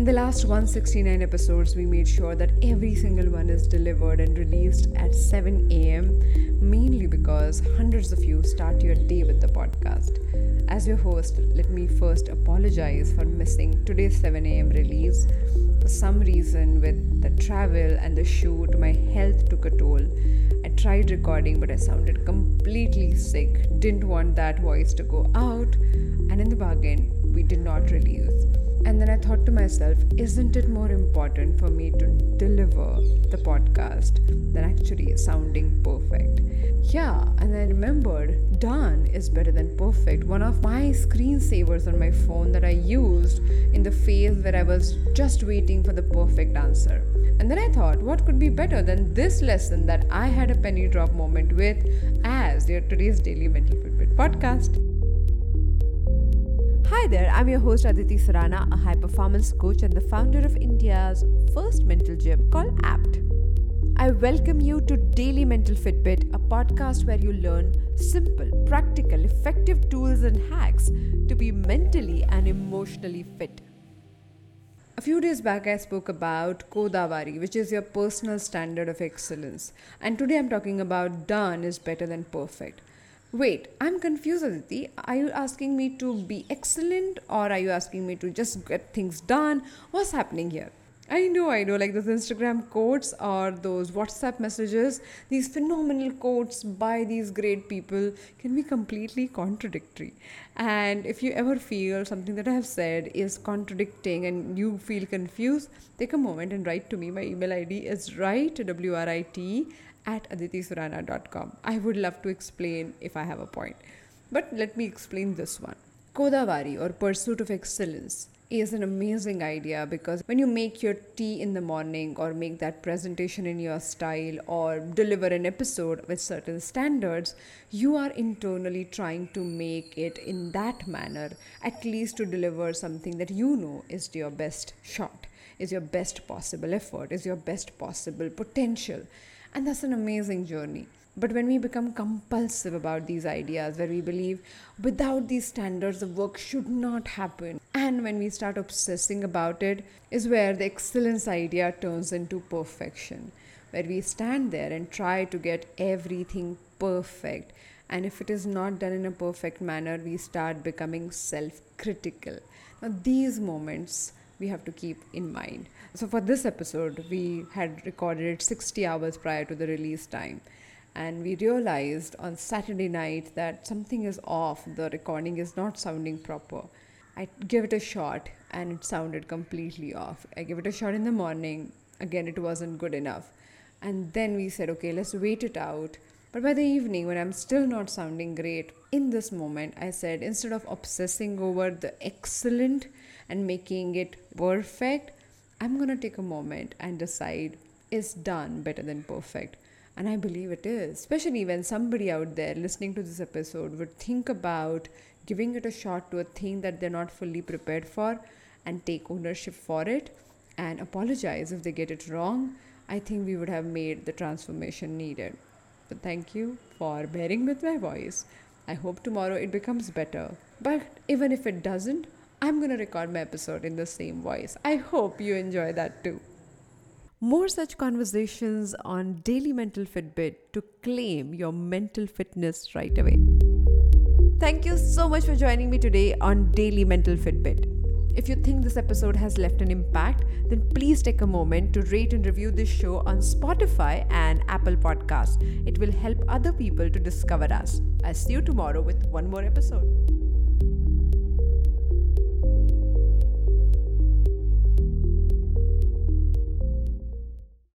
In the last 169 episodes, we made sure that every single one is delivered and released at 7 am, mainly because hundreds of you start your day with the podcast. As your host, let me first apologize for missing today's 7 am release. For some reason, with the travel and the shoot, my health took a toll. I tried recording, but I sounded completely sick, didn't want that voice to go out, and in the bargain, we did not release. And then I thought to myself, isn't it more important for me to deliver the podcast than actually sounding perfect? Yeah, and I remembered done is better than perfect. One of my screensavers on my phone that I used in the phase where I was just waiting for the perfect answer. And then I thought, what could be better than this lesson that I had a penny drop moment with as your today's Daily Mental Fitbit podcast? There, I'm your host Aditi Surana, a high performance coach and the founder of India's first mental gym called APT. I welcome you to Daily Mental Fitbit, a podcast where you learn simple, practical, effective tools and hacks to be mentally and emotionally fit. A few days back, I spoke about Kodawari, which is your personal standard of excellence. And today I'm talking about done is better than perfect. Wait, I'm confused, Aditi. Are you asking me to be excellent or are you asking me to just get things done? What's happening here? I know, I know, like those Instagram quotes or those WhatsApp messages, these phenomenal quotes by these great people can be completely contradictory. And if you ever feel something that I have said is contradicting and you feel confused, take a moment and write to me. My email ID is write, W R I T, at aditisurana.com. I would love to explain if I have a point. But let me explain this one. Kodawari or pursuit of excellence is an amazing idea because when you make your tea in the morning or make that presentation in your style or deliver an episode with certain standards, you are internally trying to make it in that manner, at least to deliver something that you know is your best shot, is your best possible effort, is your best possible potential. And that's an amazing journey. But when we become compulsive about these ideas, where we believe without these standards, the work should not happen, and when we start obsessing about it, is where the excellence idea turns into perfection, where we stand there and try to get everything perfect. And if it is not done in a perfect manner, we start becoming self critical. Now, these moments we have to keep in mind. So, for this episode, we had recorded it 60 hours prior to the release time. And we realized on Saturday night that something is off, the recording is not sounding proper. I gave it a shot and it sounded completely off. I gave it a shot in the morning, again, it wasn't good enough. And then we said, okay, let's wait it out. But by the evening, when I'm still not sounding great, in this moment, I said, instead of obsessing over the excellent and making it perfect, I'm to take a moment and decide is done better than perfect? And I believe it is, especially when somebody out there listening to this episode would think about giving it a shot to a thing that they're not fully prepared for and take ownership for it and apologize if they get it wrong. I think we would have made the transformation needed. But thank you for bearing with my voice. I hope tomorrow it becomes better. But even if it doesn't, I'm going to record my episode in the same voice. I hope you enjoy that too. More such conversations on Daily Mental Fitbit to claim your mental fitness right away. Thank you so much for joining me today on Daily Mental Fitbit. If you think this episode has left an impact, then please take a moment to rate and review this show on Spotify and Apple Podcasts. It will help other people to discover us. I'll see you tomorrow with one more episode.